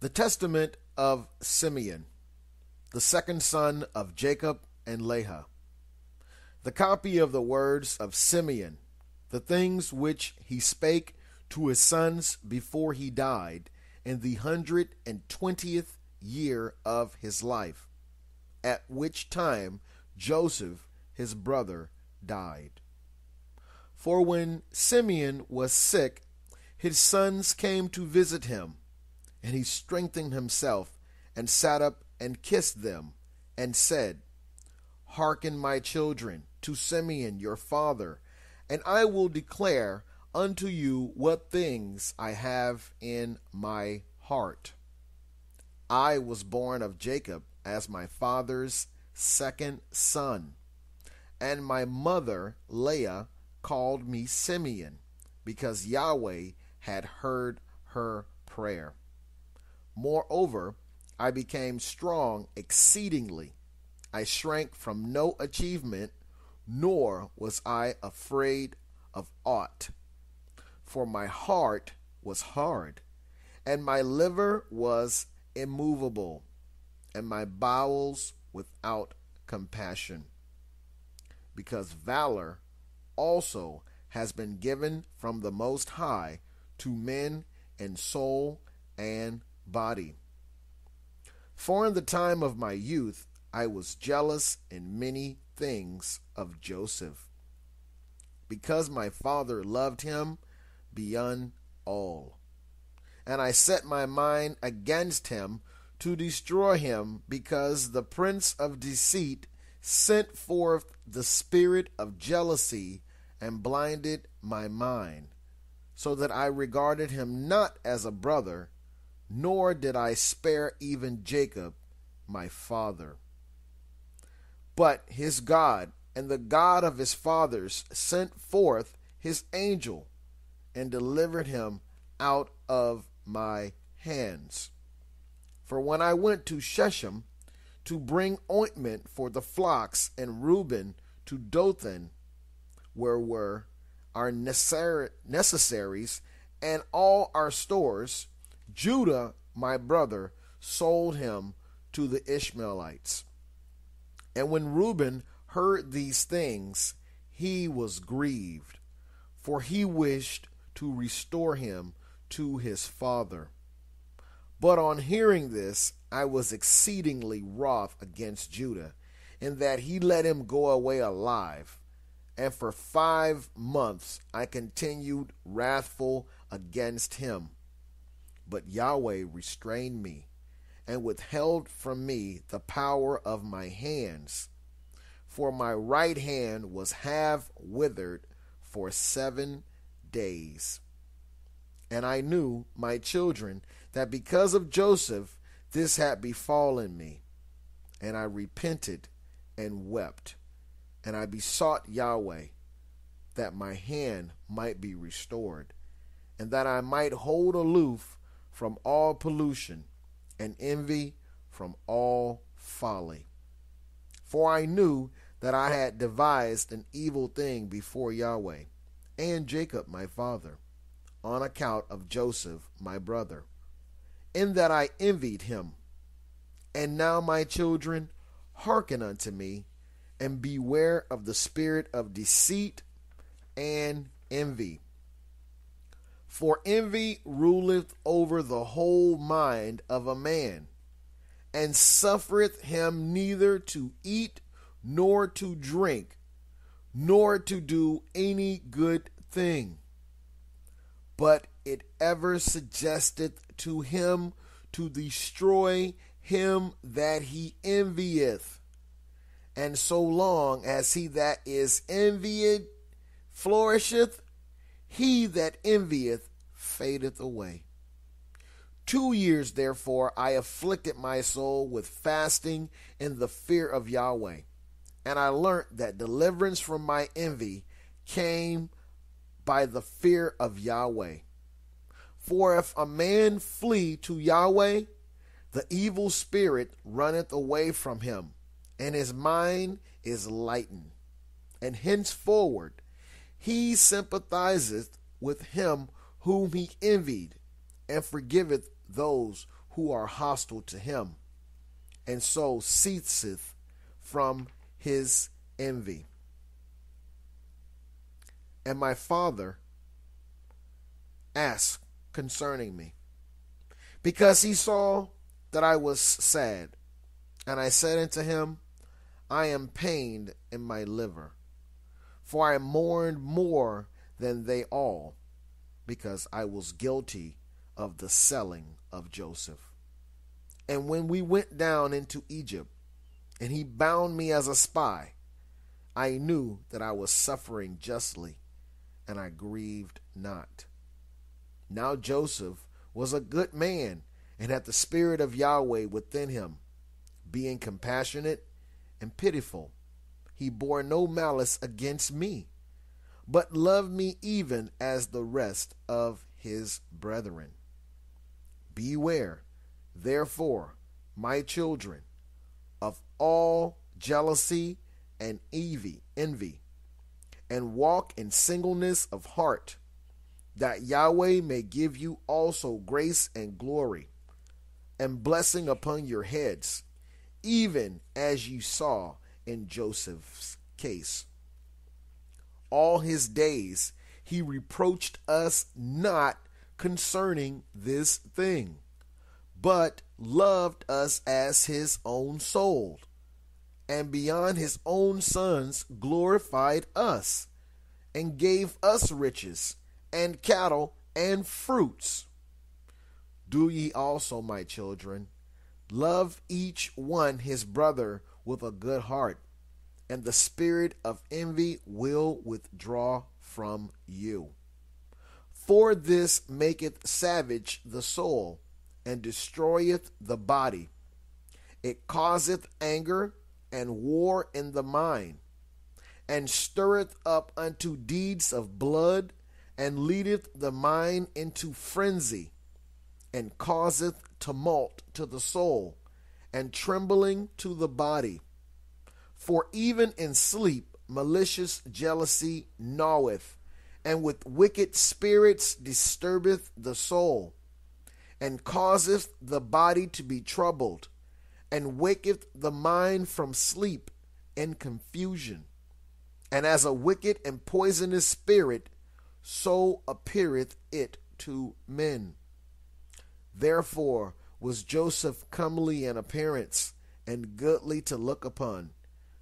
The Testament of Simeon, the second son of Jacob and Leah. The copy of the words of Simeon, the things which he spake to his sons before he died, in the hundred and twentieth year of his life, at which time Joseph his brother died. For when Simeon was sick, his sons came to visit him and he strengthened himself and sat up and kissed them and said, Hearken, my children, to Simeon your father, and I will declare unto you what things I have in my heart. I was born of Jacob as my father's second son, and my mother Leah called me Simeon, because Yahweh had heard her prayer. Moreover, I became strong exceedingly. I shrank from no achievement, nor was I afraid of aught. For my heart was hard, and my liver was immovable, and my bowels without compassion. Because valor also has been given from the Most High to men in soul and body. For in the time of my youth I was jealous in many things of Joseph, because my father loved him beyond all. And I set my mind against him to destroy him, because the prince of deceit sent forth the spirit of jealousy and blinded my mind, so that I regarded him not as a brother nor did I spare even Jacob, my father. But his God and the God of his fathers sent forth his angel and delivered him out of my hands. For when I went to Shechem to bring ointment for the flocks, and Reuben to Dothan, where were our necessaries and all our stores, Judah, my brother, sold him to the Ishmaelites. And when Reuben heard these things, he was grieved, for he wished to restore him to his father. But on hearing this, I was exceedingly wroth against Judah, in that he let him go away alive. And for five months I continued wrathful against him. But Yahweh restrained me and withheld from me the power of my hands. For my right hand was half withered for seven days. And I knew, my children, that because of Joseph this had befallen me. And I repented and wept. And I besought Yahweh that my hand might be restored, and that I might hold aloof from all pollution, and envy from all folly. For I knew that I had devised an evil thing before Yahweh and Jacob my father, on account of Joseph my brother, in that I envied him. And now, my children, hearken unto me, and beware of the spirit of deceit and envy for envy ruleth over the whole mind of a man, and suffereth him neither to eat nor to drink, nor to do any good thing. But it ever suggesteth to him to destroy him that he envieth. And so long as he that is envied flourisheth, he that envieth fadeth away. Two years, therefore, I afflicted my soul with fasting in the fear of Yahweh. And I learnt that deliverance from my envy came by the fear of Yahweh. For if a man flee to Yahweh, the evil spirit runneth away from him, and his mind is lightened. And henceforward he sympathizeth with him whom he envied, and forgiveth those who are hostile to him, and so ceaseth from his envy. And my father asked concerning me, because he saw that I was sad. And I said unto him, I am pained in my liver, for I mourned more than they all, because I was guilty of the selling of Joseph. And when we went down into Egypt, and he bound me as a spy, I knew that I was suffering justly, and I grieved not. Now Joseph was a good man, and had the Spirit of Yahweh within him, being compassionate and pitiful. He bore no malice against me, but loved me even as the rest of his brethren. Beware, therefore, my children, of all jealousy and envy, and walk in singleness of heart, that Yahweh may give you also grace and glory, and blessing upon your heads, even as you saw in Joseph's case. All his days he reproached us not concerning this thing, but loved us as his own soul, and beyond his own sons glorified us, and gave us riches, and cattle, and fruits. Do ye also, my children, love each one his brother with a good heart, and the spirit of envy will withdraw from you. For this maketh savage the soul, and destroyeth the body. It causeth anger and war in the mind, and stirreth up unto deeds of blood, and leadeth the mind into frenzy, and causeth tumult to the soul, and trembling to the body. For even in sleep malicious jealousy gnaweth and with wicked spirits disturbeth the soul, and causeth the body to be troubled, and waketh the mind from sleep in confusion. And as a wicked and poisonous spirit, so appeareth it to men. Therefore was Joseph comely in appearance, and goodly to look upon,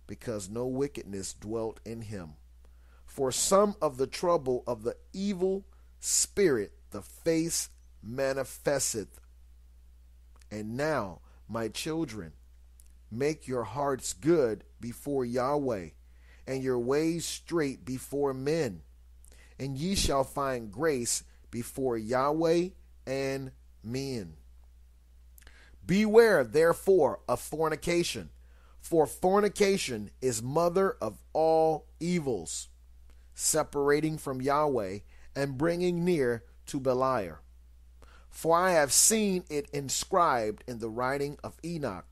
because no wickedness dwelt in him. For some of the trouble of the evil spirit the face manifesteth. And now, my children, make your hearts good before Yahweh, and your ways straight before men, and ye shall find grace before Yahweh and men. Beware, therefore, of fornication, for fornication is mother of all evils separating from Yahweh and bringing near to Beliar. For I have seen it inscribed in the writing of Enoch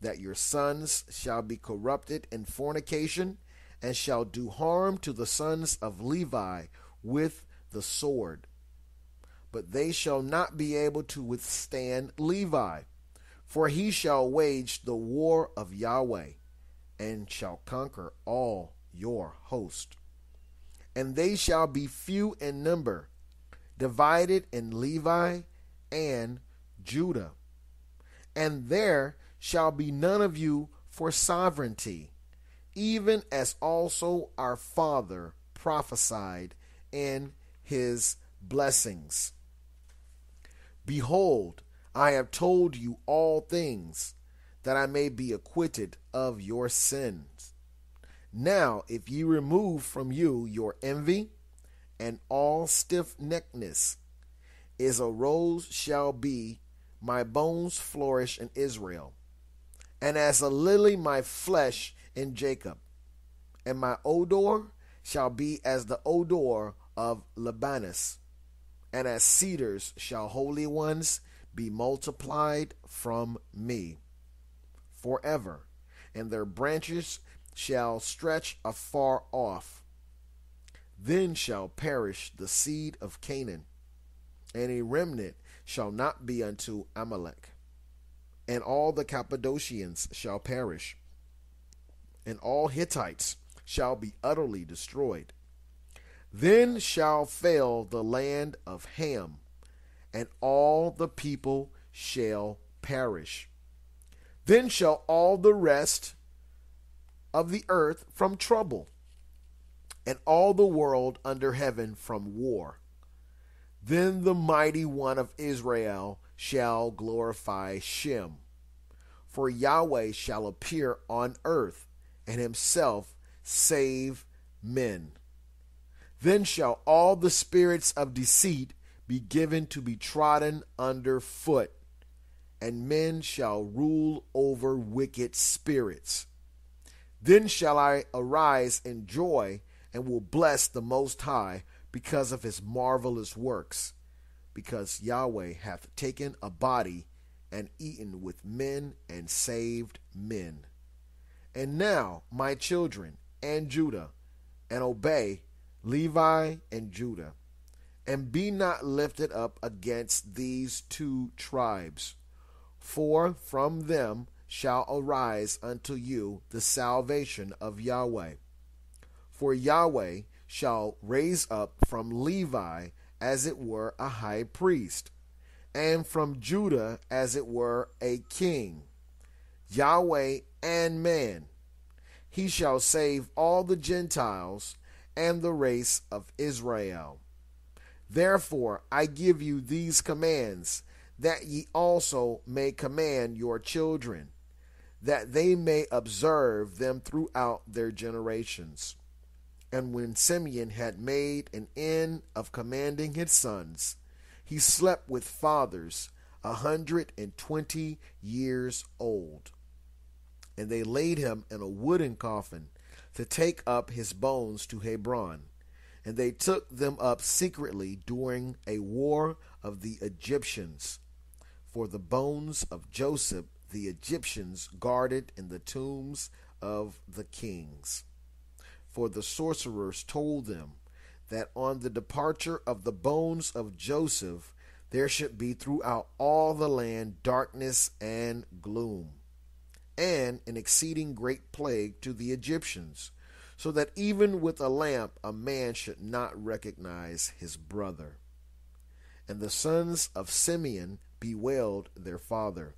that your sons shall be corrupted in fornication and shall do harm to the sons of Levi with the sword. But they shall not be able to withstand Levi, for he shall wage the war of Yahweh and shall conquer all your host and they shall be few in number, divided in Levi and Judah. And there shall be none of you for sovereignty, even as also our father prophesied in his blessings. Behold, I have told you all things, that I may be acquitted of your sins. Now, if ye remove from you your envy and all stiff neckedness, is a rose shall be, my bones flourish in Israel, and as a lily my flesh in Jacob, and my odor shall be as the odor of Libanus, and as cedars shall holy ones be multiplied from me forever, and their branches shall stretch afar off. Then shall perish the seed of Canaan, and a remnant shall not be unto Amalek. and all the Cappadocians shall perish, and all Hittites shall be utterly destroyed. Then shall fail the land of Ham, and all the people shall perish. Then shall all the rest of the earth from trouble, and all the world under heaven from war. Then the mighty one of Israel shall glorify Shem. For Yahweh shall appear on earth, and himself save men. Then shall all the spirits of deceit be given to be trodden under foot, and men shall rule over wicked spirits. Then shall I arise in joy and will bless the Most High because of his marvelous works, because Yahweh hath taken a body and eaten with men and saved men. And now, my children, and Judah, and obey Levi and Judah, and be not lifted up against these two tribes. For from them shall arise unto you the salvation of Yahweh. For Yahweh shall raise up from Levi as it were a high priest, and from Judah as it were a king, Yahweh and man he shall save all the Gentiles and the race of Israel. Therefore I give you these commands, that ye also may command your children, that they may observe them throughout their generations. And when Simeon had made an end of commanding his sons, he slept with fathers a hundred and twenty years old and they laid him in a wooden coffin to take up his bones to Hebron. And they took them up secretly during a war of the Egyptians. For the bones of Joseph the Egyptians guarded in the tombs of the kings. For the sorcerers told them that on the departure of the bones of Joseph there should be throughout all the land darkness and gloom and an exceeding great plague to the Egyptians, so that even with a lamp a man should not recognize his brother. And the sons of Simeon bewailed their father.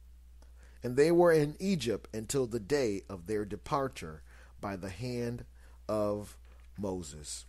And they were in Egypt until the day of their departure by the hand of Moses.